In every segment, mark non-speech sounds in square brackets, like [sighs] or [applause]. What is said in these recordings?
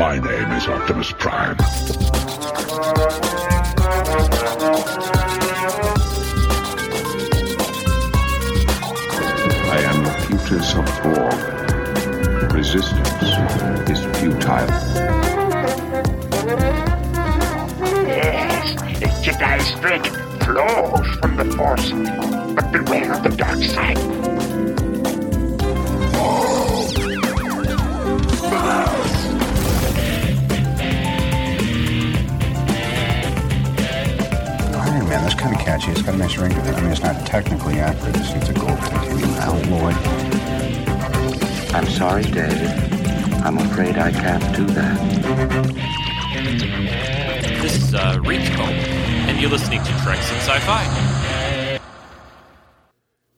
My name is Optimus Prime. I am the Locutus of Borg. Resistance is futile. Yes, the Jedi strength flows from the Force, but beware of the dark side. That's kind of catchy. It's got a nice ring to it. I mean, it's not technically accurate. It's, it's a gold titanium alloy. I'm sorry, Dave. I'm afraid I can't do that. This is uh, Rico, and you're listening to Treks in Sci-Fi.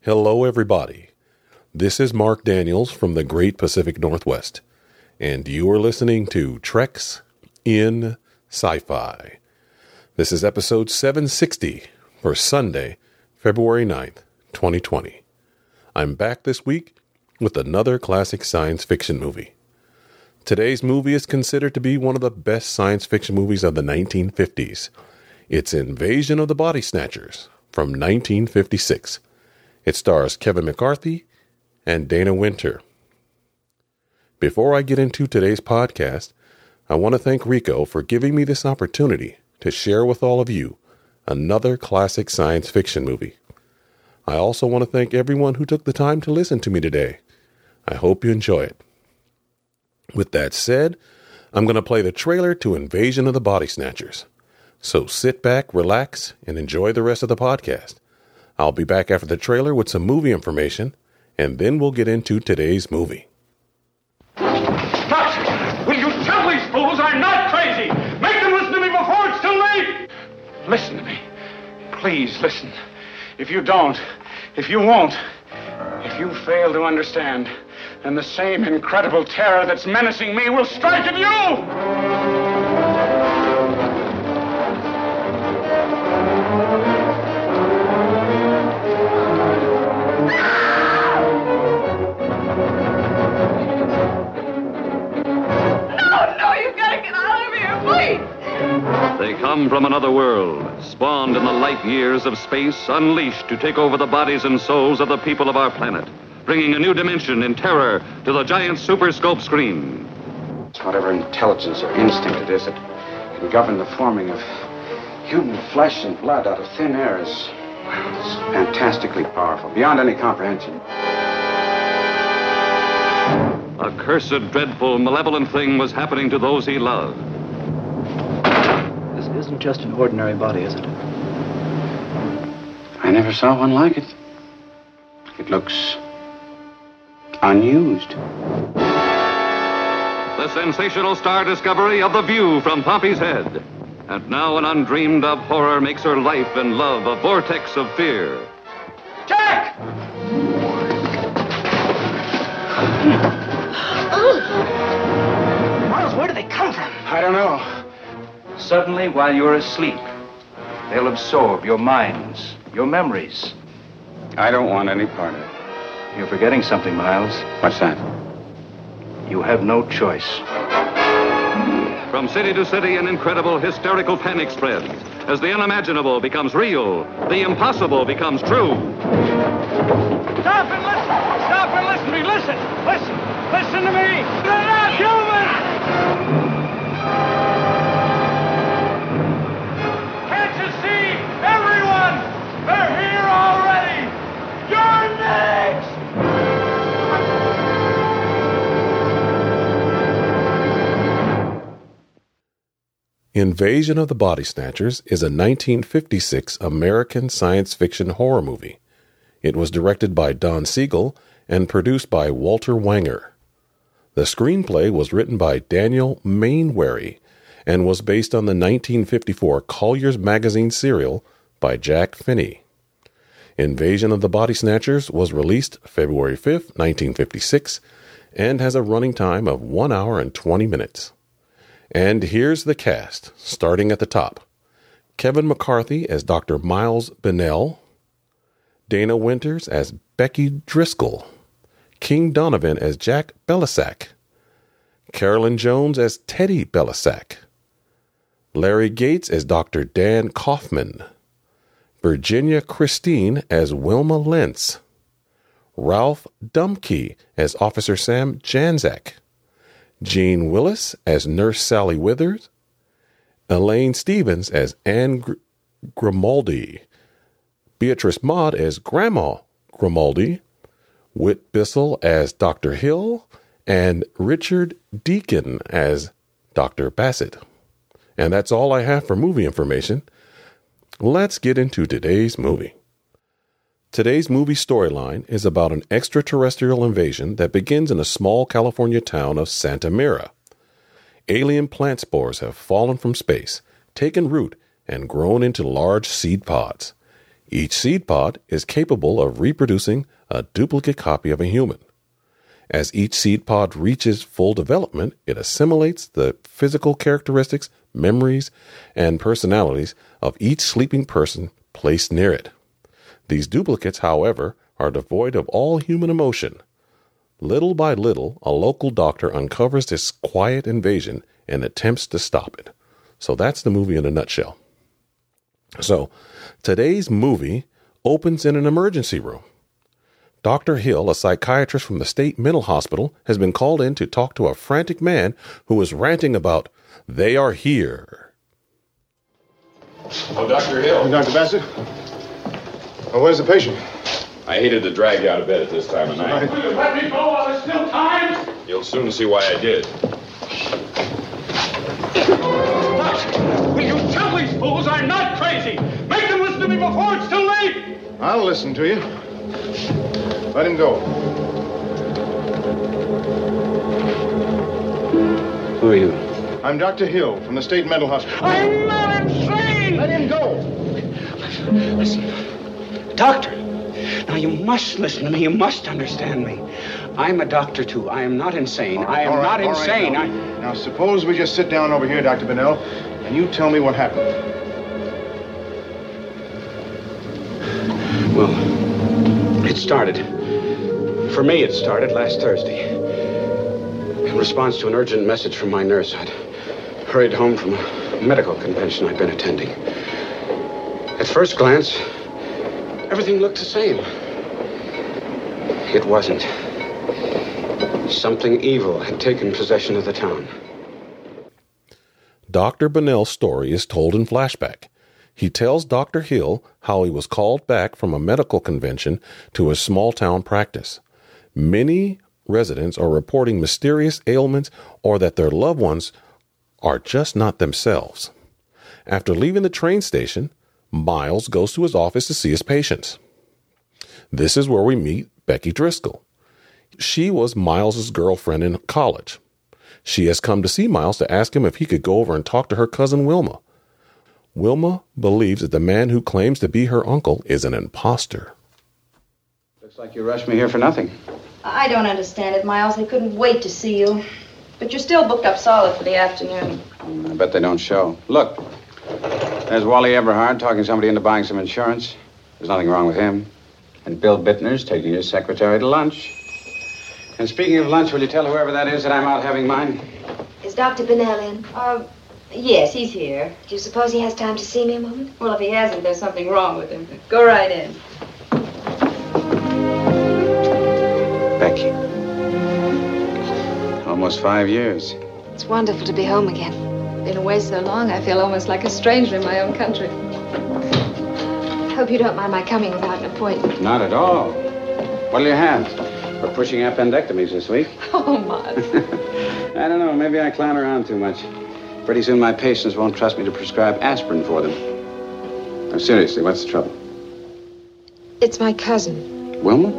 Hello, everybody. This is Mark Daniels from the Great Pacific Northwest, and you are listening to Treks in Sci Fi. This is episode 760 for Sunday, February 9th, 2020. I'm back this week with another classic science fiction movie. Today's movie is considered to be one of the best science fiction movies of the 1950s. It's Invasion of the Body Snatchers from 1956. It stars Kevin McCarthy and Dana Wynter. Before I get into today's podcast, I want to thank Rico for giving me this opportunity to share with all of you another classic science fiction movie. I also want to thank everyone who took the time to listen to me today. I hope you enjoy it. With that said, I'm going to play the trailer to Invasion of the Body Snatchers. So sit back, relax, and enjoy the rest of the podcast. I'll be back after the trailer with some movie information, and then we'll get into today's movie. Doctor, will you tell these fools I'm not crazy? Make them listen to me before it's too late! Listen to me. Please listen. If you don't, if you won't, if you fail to understand, then the same incredible terror that's menacing me will strike at you! They come from another world, spawned in the light years of space, unleashed to take over the bodies and souls of the people of our planet, bringing a new dimension in terror to the giant super scope screen. Whatever intelligence or instinct it is that can govern the forming of human flesh and blood out of thin air is, well, it's fantastically powerful, beyond any comprehension. A cursed, dreadful, malevolent thing was happening to those he loved. This isn't just an ordinary body, is it? I never saw one like it. It looks unused. The sensational star discovery of The View from Pompey's Head. And now an undreamed of horror makes her life and love a vortex of fear. Jack! Oh. Miles, where do they come from? I don't know. Suddenly, while you're asleep, they'll absorb your minds, your memories. I don't want any part of it. You're forgetting something, Miles. What's that? You have no choice. From city to city, an incredible hysterical panic spreads. As the unimaginable becomes real, the impossible becomes true. Stop and listen! Stop and listen to me! Listen! Listen! Listen to me! They're not human! Invasion of the Body Snatchers is a 1956 American science fiction horror movie. It was directed by Don Siegel and produced by Walter Wanger. The screenplay was written by Daniel Mainwaring and was based on the 1954 Collier's Magazine serial by Jack Finney. Invasion of the Body Snatchers was released February 5, 1956, and has a running time of 1 hour and 20 minutes. And here's the cast, starting at the top Kevin McCarthy as Dr. Miles Bennell, Dana Winters as Becky Driscoll, King Donovan as Jack Belicec, Carolyn Jones as Teddy Belicec, Larry Gates as Dr. Dan Kaufman, Virginia Christine as Wilma Lentz, Ralph Dumke as Officer Sam Janczak, Jean Willis as Nurse Sally Withers, Elaine Stevens as Anne Gr- Grimaldi, Beatrice Maude as Grandma Grimaldi, Whit Bissell as Dr. Hill, and Richard Deacon as Dr. Bassett. And that's all I have for movie information. Let's get into today's movie. Today's movie storyline is about an extraterrestrial invasion that begins in a small California town of Santa Mira. Alien plant spores have fallen from space, taken root, and grown into large seed pods. Each seed pod is capable of reproducing a duplicate copy of a human. As each seed pod reaches full development, it assimilates the physical characteristics, memories, and personalities of each sleeping person placed near it. These duplicates, however, are devoid of all human emotion. Little by little, a local doctor uncovers this quiet invasion and attempts to stop it. So that's the movie in a nutshell. So, today's movie opens in an emergency room. Dr. Hill, a psychiatrist from the state mental hospital, has been called in to talk to a frantic man who is ranting about, they are here. Oh, Dr. Hill. Dr. Bassett? Oh, where's the patient? I hated to drag you out of bed at this time of night. Will you let me go while there's still time? You'll soon see why I did. Will you tell these fools I'm not crazy? Make them listen to me before it's too late! I'll listen to you. Let him go. Who are you? I'm Dr. Hill from the State Mental Hospital. I'm not insane! Let him go. Listen, doctor. Now you must listen to me. You must understand me. I'm a doctor too. I am not insane. I am All right, not all right, insane. now. I... now, suppose we just sit down over here, Dr. Bennell, and you tell me what happened. Well, it started. For me, it started last Thursday. In response to an urgent message from my nurse, I'd hurried home from a medical convention I'd been attending. At first glance, everything looked the same. It wasn't. Something evil had taken possession of the town. Dr. Bennell's story is told in flashback. He tells Dr. Hill how he was called back from a medical convention to a small town practice. Many residents are reporting mysterious ailments or that their loved ones are just not themselves. After leaving the train station, Miles goes to his office to see his patients. This is where we meet Becky Driscoll. She was Miles's girlfriend in college. She has come to see Miles to ask him if he could go over and talk to her cousin Wilma. Wilma believes that the man who claims to be her uncle is an impostor. Looks like you rushed me here for nothing. I don't understand it, Miles. They couldn't wait to see you. But you're still booked up solid for the afternoon. I bet they don't show. Look, there's Wally Everhard talking somebody into buying some insurance. There's nothing wrong with him. And Bill Bittner's taking his secretary to lunch. And speaking of lunch, will you tell whoever that is that I'm out having mine? Is Dr. Bennell in? Uh, yes, he's here. Do you suppose he has time to see me a moment? Well, if he hasn't, there's something wrong with him. Go right in. Becky. Almost five years. It's wonderful to be home again. Been away so long, I feel almost like a stranger in my own country. Hope you don't mind my coming without an appointment. Not at all. What'll you have? We're pushing appendectomies this week. [laughs] Oh, Miles. [laughs] I don't know. Maybe I clown around too much. Pretty soon my patients won't trust me to prescribe aspirin for them. Now, seriously, what's the trouble? It's my cousin. Wilma?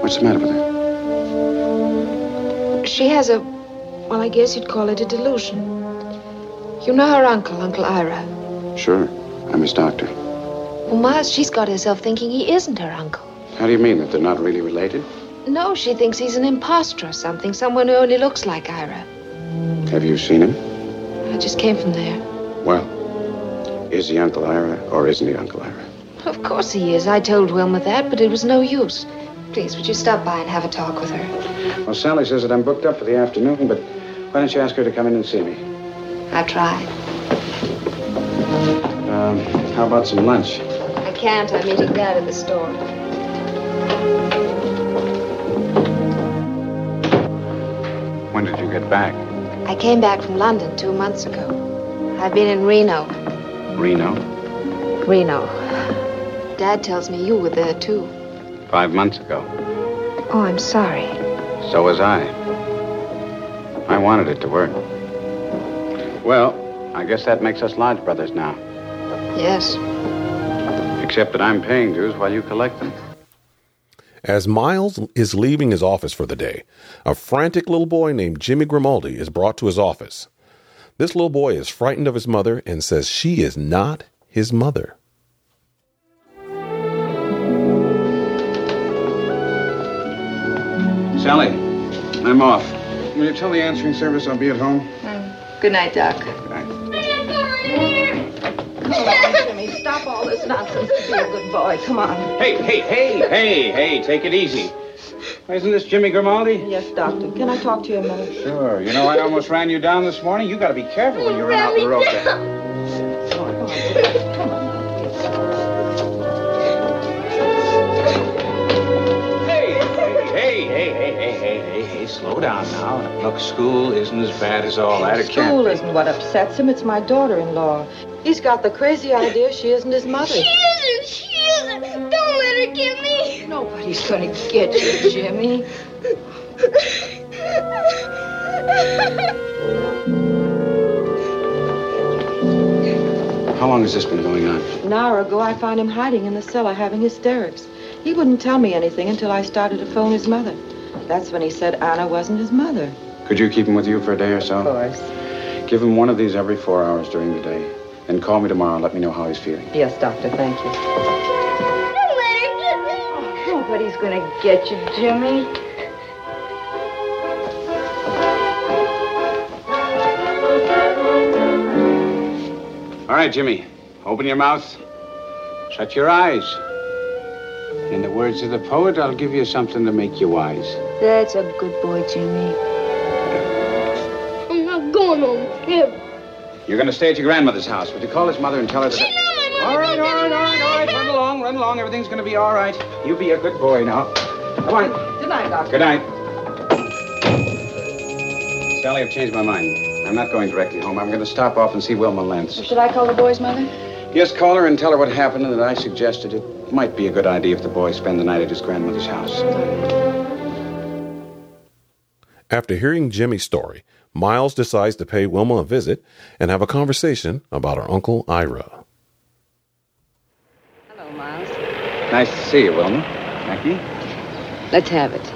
What's the matter with her? She has a, well, I guess you'd call it a delusion. You know her uncle, Uncle Ira. Sure. I'm his doctor. Well, Miles, she's got herself thinking he isn't her uncle. How do you mean that they're not really related? No, she thinks he's an impostor or something, someone who only looks like Ira. Have you seen him? I just came from there. Well, is he Uncle Ira or isn't he Uncle Ira? Of course he is. I told Wilma that, but it was no use. Please, would you stop by and have a talk with her? Well, Sally says that I'm booked up for the afternoon, but why don't you ask her to come in and see me? I tried. Um, how about some lunch? I can't. I'm meeting Dad at the store. When did you get back? I came back from London two months ago. I've been in Reno. Reno? Reno. Dad tells me you were there, too. Five months ago. Oh, I'm sorry. So was I. I wanted it to work. Well, I guess that makes us lodge brothers now. Yes. Except that I'm paying dues while you collect them. As Miles is leaving his office for the day, a frantic little boy named Jimmy Grimaldi is brought to his office. This little boy is frightened of his mother and says she is not his mother. Sally, I'm off. Will you tell the answering service I'll be at home? Hmm. Good night, Doc. Good night. Come Jimmy. Stop all this nonsense be a good boy. Come on. Hey, hey, hey, hey, hey, take it easy. Isn't this Jimmy Grimaldi? Yes, Doctor. Can I talk to you a minute? Sure. You know, I almost ran you down this morning. You got to be careful when you run out the road. Slow down now. Look, school isn't as bad as all that. It can't School isn't what upsets him. It's my daughter-in-law. He's got the crazy idea she isn't his mother. She isn't. She isn't. Don't let her get me. Nobody's gonna get you, Jimmy. How long has this been going on? An hour ago, I found him hiding in the cellar having hysterics. He wouldn't tell me anything until I started to phone his mother. That's when he said Anna wasn't his mother. Could you keep him with you for a day or so? Of course. Give him one of these every four hours during the day. Then call me tomorrow and let me know how he's feeling. Yes, Doctor, thank you. Don't let her get me. Nobody's gonna get you, Jimmy. All right, Jimmy. Open your mouth. Shut your eyes. In the words of the poet, I'll give you something to make you wise. That's a good boy, Jimmy. I'm not going home. Ever. You're going to stay at your grandmother's house. Would you call his mother and tell her that... She know my mother. All right, all right, all right, all right. Run along, run along. Everything's going to be all right. You be a good boy now. Come on. Good night, Doctor. Good night. Sally, I've changed my mind. I'm not going directly home. I'm going to stop off and see Wilma Lentz. Should I call the boy's mother? Yes, call her and tell her what happened and that I suggested it might be a good idea if the boy spend the night at his grandmother's house. After hearing Jimmy's story, Miles decides to pay Wilma a visit and have a conversation about her uncle Ira. Hello, Miles. Nice to see you, Wilma. Becky? Let's have it.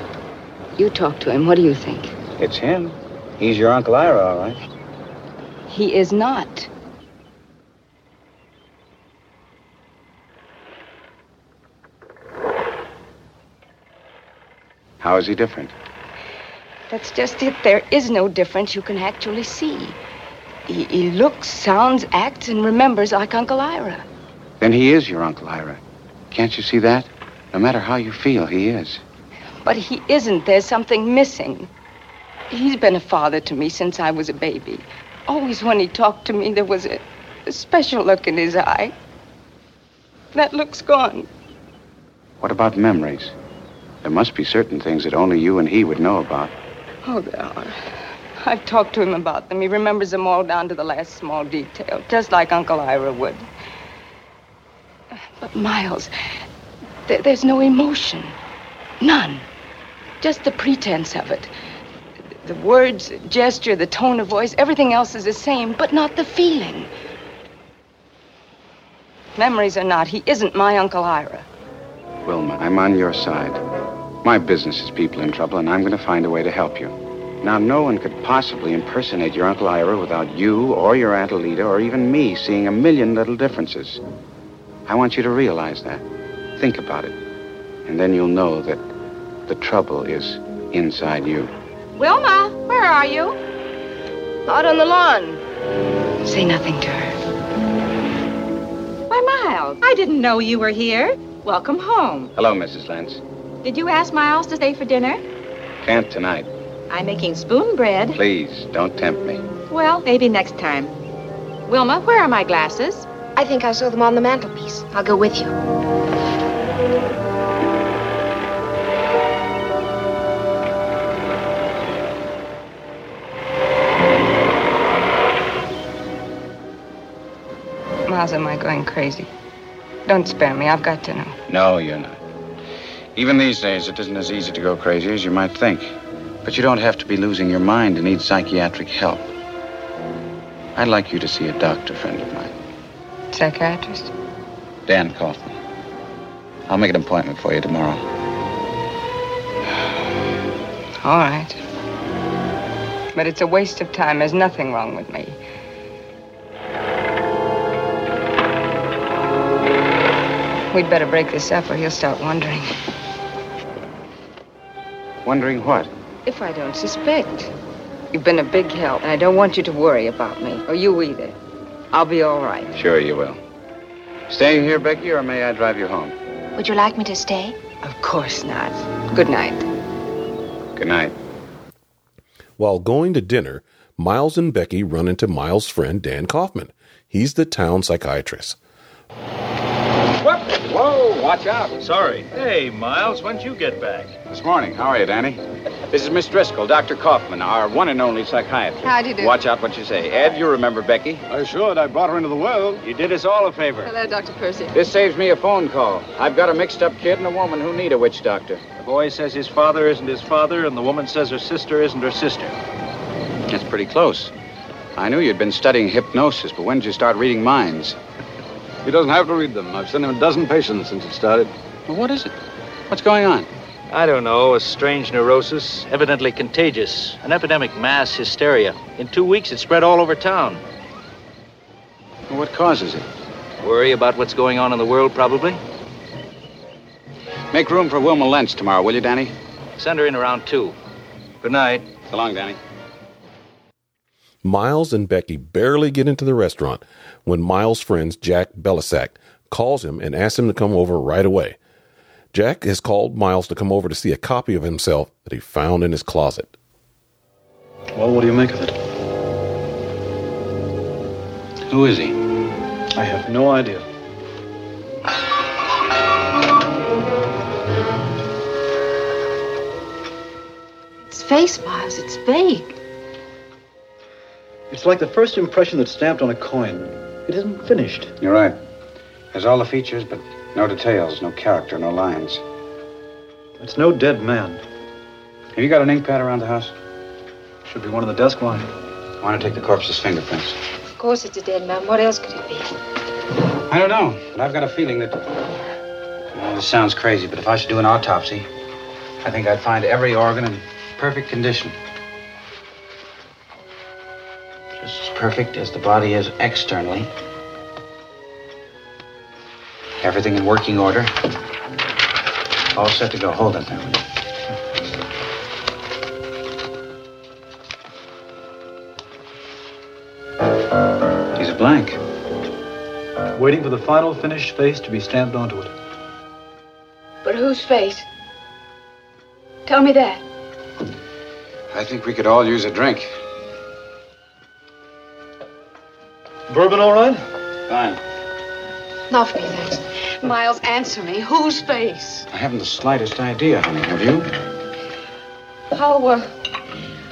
You talk to him. What do you think? It's him. He's your Uncle Ira, all right. He is not. How is he different? That's just it. There is no difference you can actually see. He, he looks, sounds, acts, and remembers like Uncle Ira. Then he is your Uncle Ira. Can't you see that? No matter how you feel, he is. But he isn't. There's something missing. He's been a father to me since I was a baby. Always when he talked to me, there was a, a special look in his eye. That look's gone. What about memories? There must be certain things that only you and he would know about. Oh, there are. I've talked to him about them. He remembers them all down to the last small detail, just like Uncle Ira would. But, Miles, there, there's no emotion. None. Just the pretense of it. The words, gesture, the tone of voice, everything else is the same, but not the feeling. Memories or not, he isn't my Uncle Ira. Wilma, I'm on your side. My business is people in trouble, and I'm going to find a way to help you. Now, no one could possibly impersonate your Uncle Ira without you or your Aunt Alida or even me seeing a million little differences. I want you to realize that. Think about it. And then you'll know that the trouble is inside you. Wilma, where are you? Out on the lawn. Say nothing to her. Why, Miles, I didn't know you were here. Welcome home. Hello, Mrs. Lance. Did you ask Miles to stay for dinner? Can't tonight. I'm making spoon bread. Please, don't tempt me. Well, maybe next time. Wilma, where are my glasses? I think I saw them on the mantelpiece. I'll go with you. Miles, am I going crazy? Don't spare me. I've got to know. No, you're not. Even these days, it isn't as easy to go crazy as you might think. But you don't have to be losing your mind to need psychiatric help. I'd like you to see a doctor friend of mine, Psychiatrist? Dan Kaufman. I'll make an appointment for you tomorrow. All right. But it's a waste of time. There's nothing wrong with me. We'd better break this up or he'll start wondering. Wondering what? If I don't suspect. You've been a big help, and I don't want you to worry about me, or you either. I'll be all right. Sure you will. Staying here, Becky, or may I drive you home? Would you like me to stay? Of course not. Good night. Good night. While going to dinner, Miles and Becky run into Miles' friend Dan Kaufman. He's the town psychiatrist. Whoop! Whoa, watch out. Sorry. Hey, Miles, when'd you get back? This morning. How are you, Danny? This is Miss Driscoll, Dr. Kaufman, our one and only psychiatrist. How do you do? Watch out what you say. Ed, you remember Becky? I should. I brought her into the world. You did us all a favor. Hello, Dr. Pursey. This saves me a phone call. I've got a mixed up kid and a woman who need a witch doctor. The boy says his father isn't his father, and the woman says her sister isn't her sister. That's pretty close. I knew you'd been studying hypnosis, but when did you start reading minds? He doesn't have to read them. I've sent him a dozen patients since it started. Well, what is it? What's going on? I don't know. A strange neurosis, evidently contagious. An epidemic mass hysteria. In two weeks, it spread all over town. Well, what causes it? Worry about what's going on in the world, probably. Make room for Wilma Lentz tomorrow, will you, Danny? Send her in around two. Good night. So long, Danny. Miles and Becky barely get into the restaurant when Miles' friend Jack Belicec calls him and asks him to come over right away. Jack has called Miles to come over to see a copy of himself that he found in his closet. Well, what do you make of it? Who is he? I have no idea. It's face, Miles. It's vague. It's like the first impression that's stamped on a coin. It isn't finished. You're right. Has all the features, but no details, no character, no lines. It's no dead man. Have you got an ink pad around the house? Should be one on the desk line. I want to take the corpse's fingerprints. Of course it's a dead man. What else could it be? I don't know, but I've got a feeling that. Well, this sounds crazy, but if I should do an autopsy, I think I'd find every organ in perfect condition. Perfect as the body is externally. Everything in working order. All set to go. Hold it there. He's a blank. Waiting for the final finished face to be stamped onto it. But whose face? Tell me that. I think we could all use a drink. Bourbon all right? Fine. Not for me, thanks. Miles, answer me. Whose face? I haven't the slightest idea, honey. Have you? How, uh,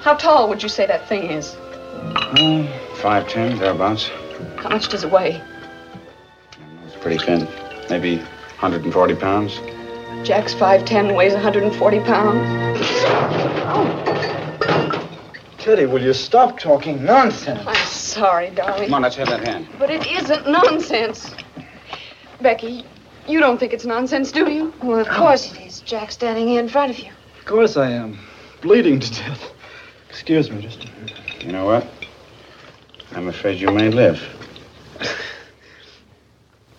how tall would you say that thing is? Oh, five ten, thereabouts. How much does it weigh? It's pretty thin. Maybe 140 pounds. Jack's 5'10", weighs 140 pounds. Teddy, will you stop talking nonsense? I'm sorry, darling. Come on, let's have that hand. But it isn't nonsense. Becky, you don't think it's nonsense, do you? Well, of course it is. Jack standing here in front of you. Of course I am. Bleeding to death. Excuse me, just. A minute. You know what? I'm afraid you may live.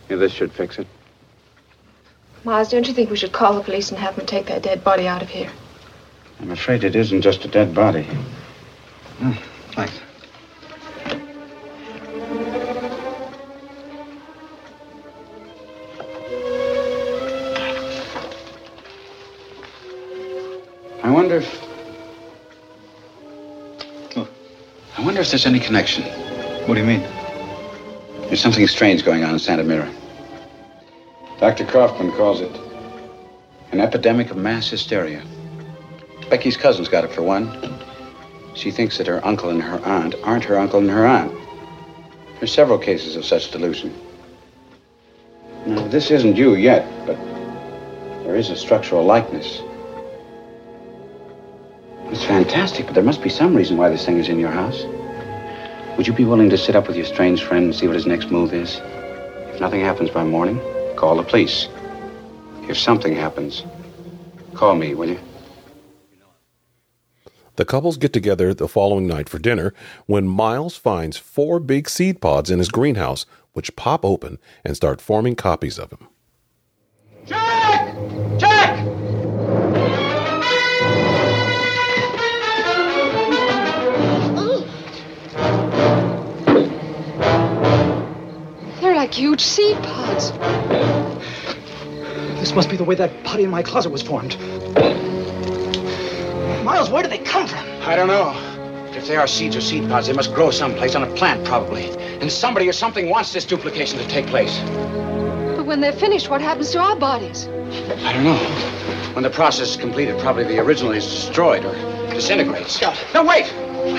yeah, this should fix it. Miles, don't you think we should call the police and have them take that dead body out of here? I'm afraid it isn't just a dead body. Mm, thanks. I wonder if. I wonder if there's any connection. What do you mean? There's something strange going on in Santa Mira. Dr. Kaufman calls it an epidemic of mass hysteria. Becky's cousin's got it for one. She thinks that her uncle and her aunt aren't her uncle and her aunt. There's several cases of such delusion. Now, this isn't you yet, but there is a structural likeness. It's fantastic, but there must be some reason why this thing is in your house. Would you be willing to sit up with your strange friend and see what his next move is? If nothing happens by morning, call the police. If something happens, call me, will you? The couples get together the following night for dinner when Miles finds four big seed pods in his greenhouse, which pop open and start forming copies of him. Jack! Jack! They're like huge seed pods. This must be the way that body in my closet was formed. Miles, where do they come from? I don't know. If they are seeds or seed pods, they must grow someplace on a plant, probably. And somebody or something wants this duplication to take place. But when they're finished, what happens to our bodies? I don't know. When the process is completed, probably the original is destroyed or disintegrates. No, wait!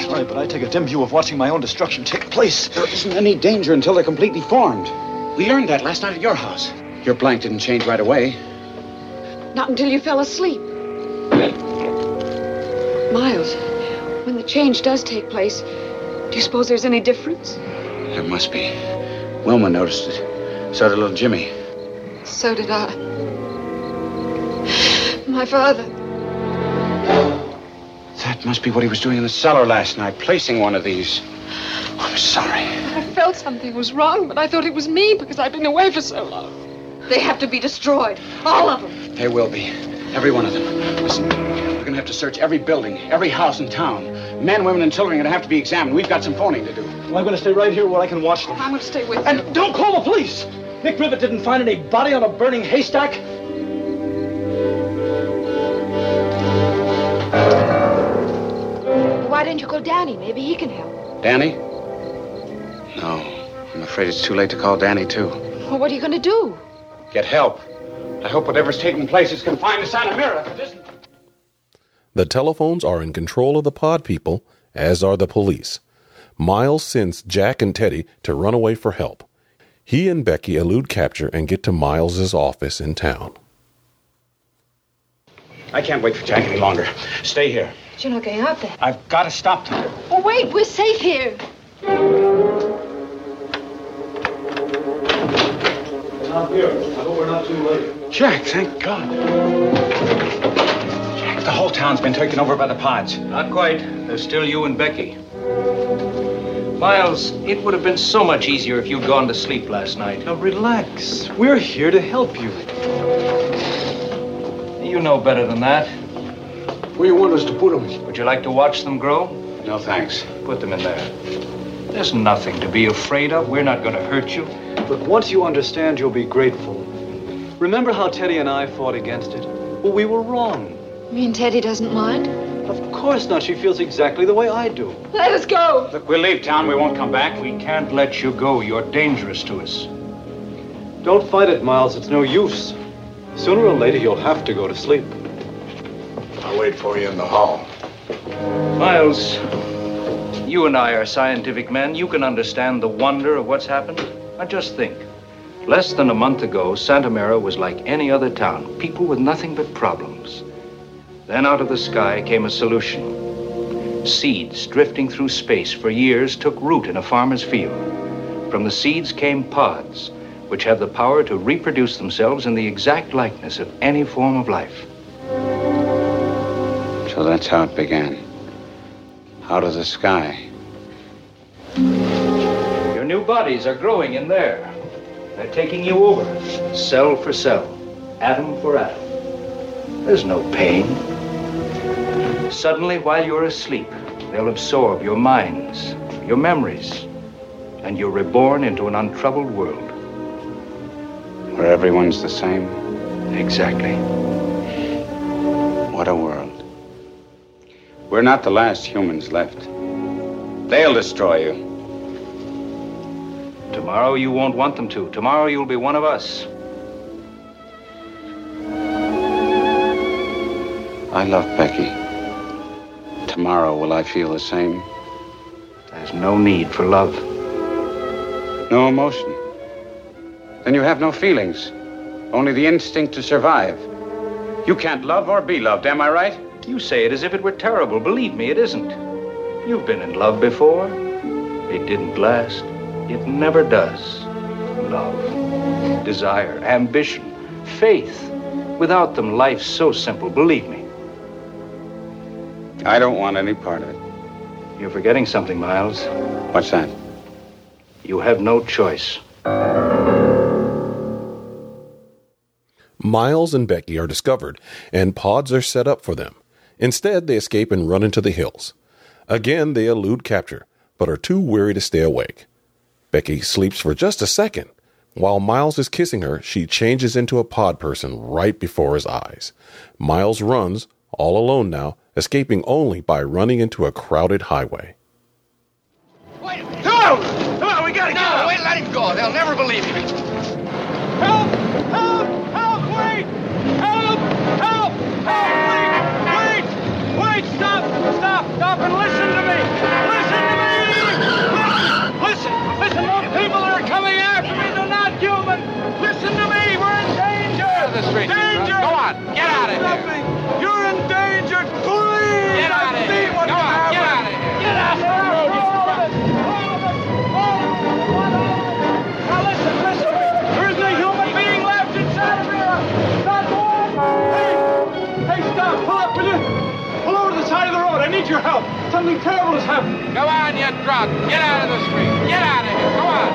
Sorry, but I take a dim view of watching my own destruction take place. There isn't any danger until they're completely formed. We learned that last night at your house. Your blank didn't change right away. Not until you fell asleep. Miles, when the change does take place, do you suppose there's any difference? There must be. Wilma noticed it. So did little Jimmy. So did I. My father. That must be what he was doing in the cellar last night, placing one of these. I'm sorry. I felt something was wrong, but I thought it was me because I'd been away for so long. They have to be destroyed. All of them. They will be. Every one of them. Listen, we're going to have to search every building, every house in town. Men, women, and children are going to have to be examined. We've got some phoning to do. Well, I'm going to stay right here where I can watch them. I'm going to stay with you. And don't call the police! Nick Grivett didn't find any body on a burning haystack. Why didn't you call Danny? Maybe he can help. Danny? No. I'm afraid it's too late to call Danny, too. Well, what are you going to do? Get help. I hope whatever's taking place is confined to Santa Mira. If it isn't. The telephones are in control of the pod people, as are the police. Miles sends Jack and Teddy to run away for help. He and Becky elude capture and get to Miles's office in town. I can't wait for Jack any longer. Stay here. But you're not going out there. I've got to stop them. Oh, wait, we're safe here. Not here. I hope we're not too late. Jack, thank God. Jack, the whole town's been taken over by the pods. Not quite. There's still you and Becky. Miles, it would have been so much easier if you'd gone to sleep last night. Now, relax. We're here to help you. You know better than that. Where you want us to put them? Would you like to watch them grow? No, thanks. Put them in there. There's nothing to be afraid of. We're not going to hurt you. But once you understand, you'll be grateful. Remember how Teddy and I fought against it? Well, we were wrong. You mean Teddy doesn't mind? Of course not. She feels exactly the way I do. Let us go. Look, we'll leave town. We won't come back. We can't let you go. You're dangerous to us. Don't fight it, Miles. It's no use. Sooner or later, you'll have to go to sleep. I'll wait for you in the hall. Miles, you and I are scientific men. You can understand the wonder of what's happened. Now just think. Less than a month ago, Santa Mira was like any other town. People with nothing but problems. Then out of the sky came a solution. Seeds drifting through space for years took root in a farmer's field. From the seeds came pods, which have the power to reproduce themselves in the exact likeness of any form of life. So that's how it began. Out of the sky. Your new bodies are growing in there. They're taking you over, cell for cell, atom for atom. There's no pain. Suddenly, while you're asleep, they'll absorb your minds, your memories, and you're reborn into an untroubled world. Where everyone's the same. Exactly. What a world. We're not the last humans left. They'll destroy you. Tomorrow you won't want them to. Tomorrow you'll be one of us. I love Becky. Tomorrow, will I feel the same? There's no need for love. No emotion. Then you have no feelings. Only the instinct to survive. You can't love or be loved, am I right? You say it as if it were terrible. Believe me, it isn't. You've been in love before. It didn't last. It never does. Love, desire, ambition, faith. Without them, life's so simple. Believe me. I don't want any part of it. You're forgetting something, Miles. What's that? You have no choice. Miles and Becky are discovered, and pods are set up for them. Instead, they escape and run into the hills. Again, they elude capture, but are too weary to stay awake. Becky sleeps for just a second. While Miles is kissing her, she changes into a pod person right before his eyes. Miles runs, all alone now, escaping only by running into a crowded highway. Come on! Come on, we gotta no, get out! wait, let him go. They'll never believe you. Help! Help! Help! Wait! Help! Help! Help! Wait! Wait! Wait! Stop! Stop! Stop and listen to me! Listen to me! People that are coming after me, they're not human! Listen to me! We're in danger! Out of the street, Danger! Go on, get out of here. me! You're in danger! Please! Get out of here. Go on, get out of here. Get out of here! Need your help. Something terrible has happened. Go on, you drunk. Get out of the street. Get out of here. Go on.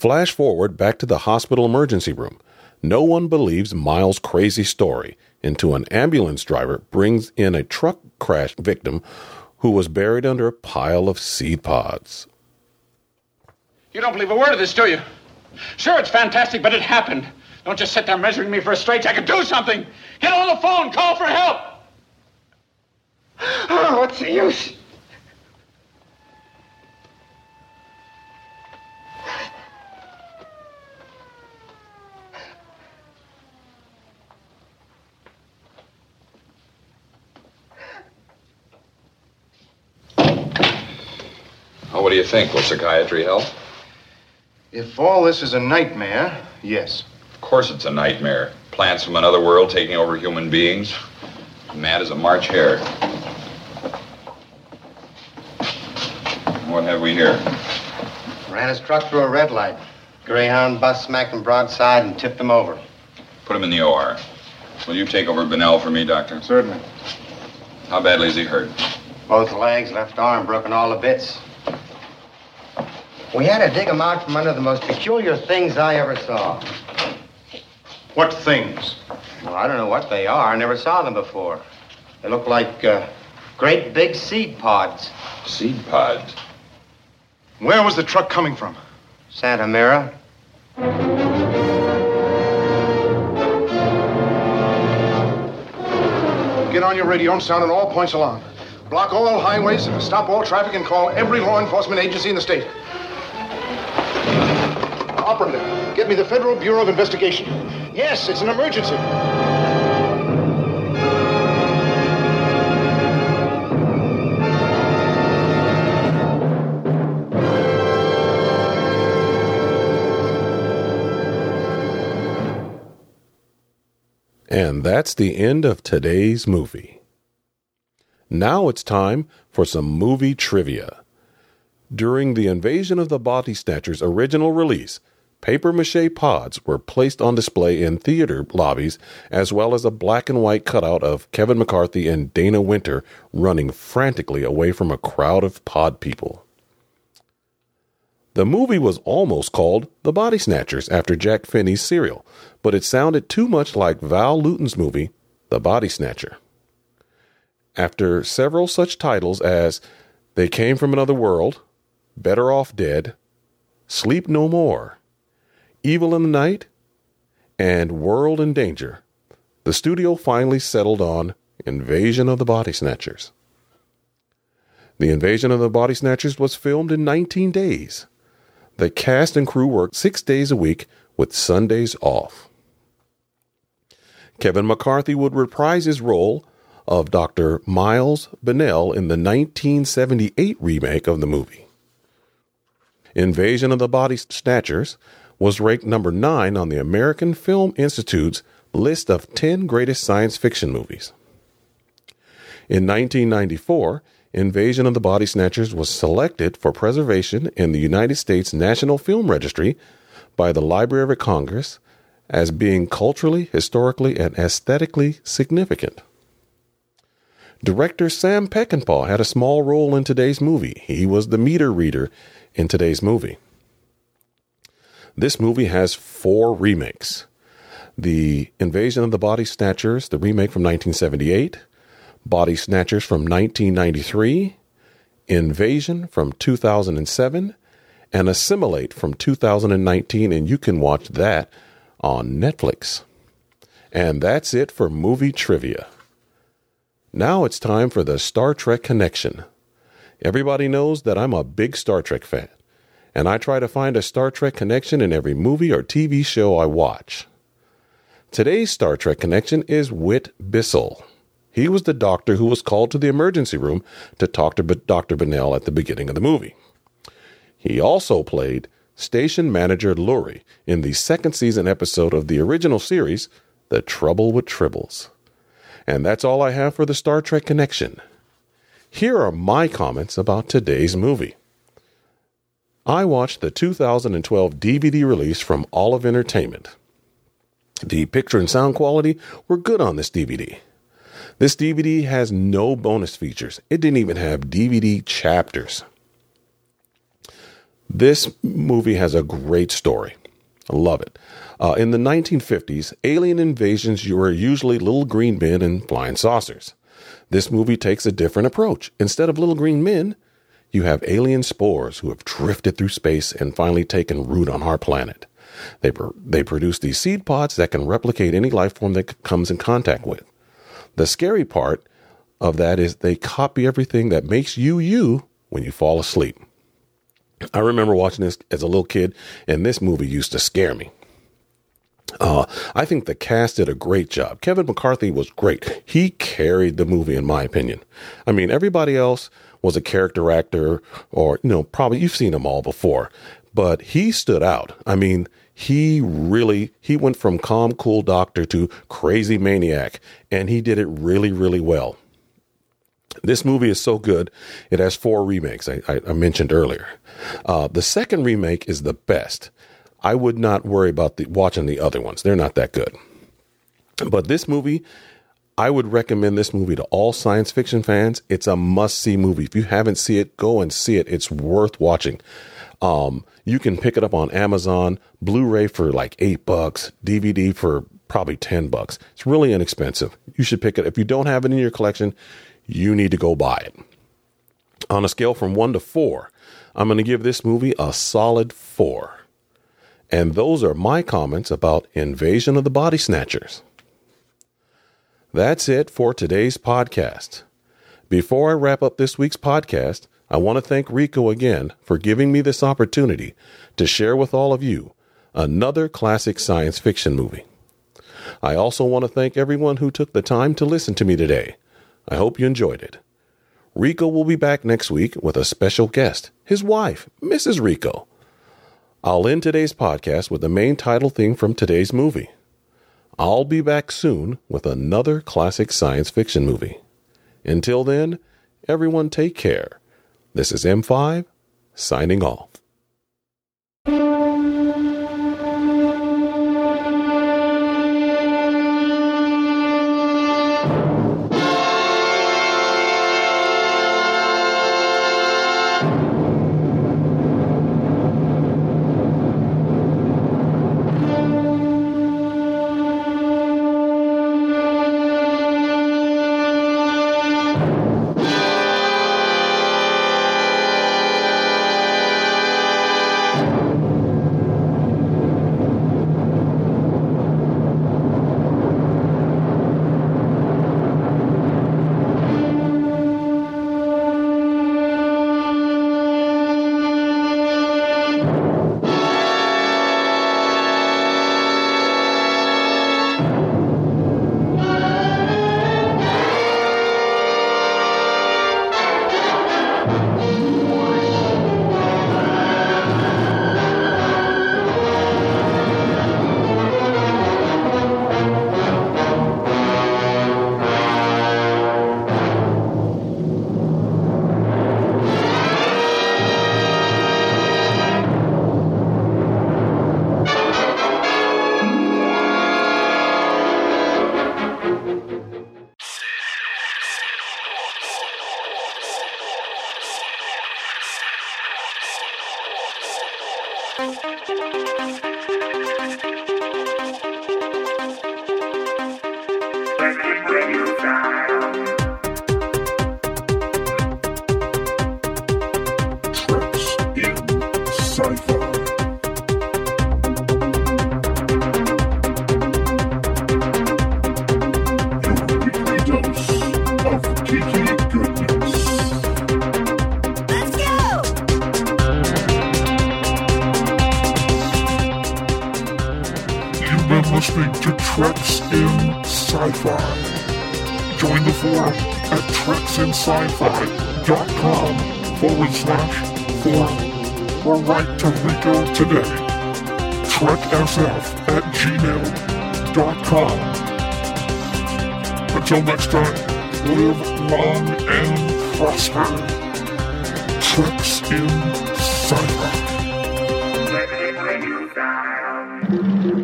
Flash forward back to the hospital emergency room. No one believes Miles' crazy story until an ambulance driver brings in a truck crash victim who was buried under a pile of seed pods. You don't believe a word of this, do you? Sure, it's fantastic, but it happened. Don't just sit there measuring me for a straitjacket. Do something! Get on the phone! Call for help! Oh, [sighs] what's the use? Oh, what do you think? Will psychiatry help? If all this is a nightmare, yes. Of course it's a nightmare. Plants from another world taking over human beings. Mad as a March hare. What have we here? Ran his truck through a red light. Greyhound bus smacked him broadside and tipped him over. Put him in the OR. Will you take over Bennell for me, Doctor? Certainly. How badly is he hurt? Both legs, left arm broken all the bits. We had to dig them out from under the most peculiar things I ever saw. What things? Well, I don't know what they are. I never saw them before. They look like uh, great big seed pods. Seed pods? Where was the truck coming from? Santa Mira. Get on your radio and sound on all points along. Block all highways, stop all traffic, and call every law enforcement agency in the state. Operative, get me the Federal Bureau of Investigation. Yes, it's an emergency. And that's the end of today's movie. Now it's time for some movie trivia. During the Invasion of the Body Snatchers original release, paper mache pods were placed on display in theater lobbies, as well as a black and white cutout of Kevin McCarthy and Dana Wynter running frantically away from a crowd of pod people. The movie was almost called The Body Snatchers after Jack Finney's serial, but it sounded too much like Val Lewton's movie, The Body Snatcher. After several such titles as They Came from Another World, Better Off Dead, Sleep No More, Evil in the Night, and World in Danger, the studio finally settled on Invasion of the Body Snatchers. The Invasion of the Body Snatchers was filmed in 19 days. The cast and crew worked six days a week with Sundays off. Kevin McCarthy would reprise his role of Dr. Miles Bennell in the 1978 remake of the movie. Invasion of the Body Snatchers was ranked number 9 on the American Film Institute's list of 10 greatest science fiction movies. In 1994, Invasion of the Body Snatchers was selected for preservation in the United States National Film Registry by the Library of Congress as being culturally, historically, and aesthetically significant. Director Sam Peckinpah had a small role in today's movie. He was the meter reader in today's movie. This movie has four remakes The Invasion of the Body Snatchers, the remake from 1978, Body Snatchers from 1993, Invasion from 2007, and Assimilate from 2019, and you can watch that on Netflix. And that's it for movie trivia. Now it's time for the Star Trek Connection. Everybody knows that I'm a big Star Trek fan, and I try to find a Star Trek connection in every movie or TV show I watch. Today's Star Trek connection is Whit Bissell. He was the doctor who was called to the emergency room to talk to Dr. Bennell at the beginning of the movie. He also played Station Manager Lurie in the second season episode of the original series, The Trouble with Tribbles. And that's all I have for the Star Trek connection. Here are my comments about today's movie. I watched the 2012 DVD release from Olive Entertainment. The picture and sound quality were good on this DVD. This DVD has no bonus features. It didn't even have DVD chapters. This movie has a great story. I love it. Uh, in the 1950s, alien invasions were usually little green men and flying saucers. This movie takes a different approach. Instead of little green men, you have alien spores who have drifted through space and finally taken root on our planet. They, they produce these seed pods that can replicate any life form that comes in contact with. The scary part of that is they copy everything that makes you you when you fall asleep. I remember watching this as a little kid, and this movie used to scare me. Uh, I think the cast did a great job. Kevin McCarthy was great. He carried the movie, in my opinion. I mean, everybody else was a character actor, or, you know, probably you've seen them all before, but he stood out. I mean, he really he went from calm cool doctor to crazy maniac and he did it really really well. This movie is so good it has four remakes i, I, I mentioned earlier. Uh, the second remake is the best. I would not worry about the, watching the other ones. They're not that good. But this movie I would recommend this movie to all science fiction fans. It's a must see movie. If you haven't seen it, go and see it. It's worth watching. Um, you can pick it up on Amazon, Blu-ray for like eight bucks, DVD for probably 10 bucks. It's really inexpensive. You should pick it. If you don't have it in your collection, you need to go buy it. On a scale from one to four, I'm going to give this movie a solid four. And those are my comments about Invasion of the Body Snatchers. That's it for today's podcast. Before I wrap up this week's podcast, I want to thank Rico again for giving me this opportunity to share with all of you another classic science fiction movie. I also want to thank everyone who took the time to listen to me today. I hope you enjoyed it. Rico will be back next week with a special guest, his wife, Mrs. Rico. I'll end today's podcast with the main title theme from today's movie. I'll be back soon with another classic science fiction movie. Until then, everyone take care. This is M5 signing off. The forum at treksinsci-fi.com forward slash forum or write to Rico today. TrekSF at gmail.com. Until next time, live long and prosper. Treks in Sci-Fi.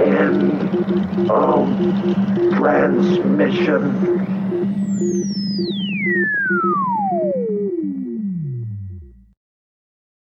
End of transmission.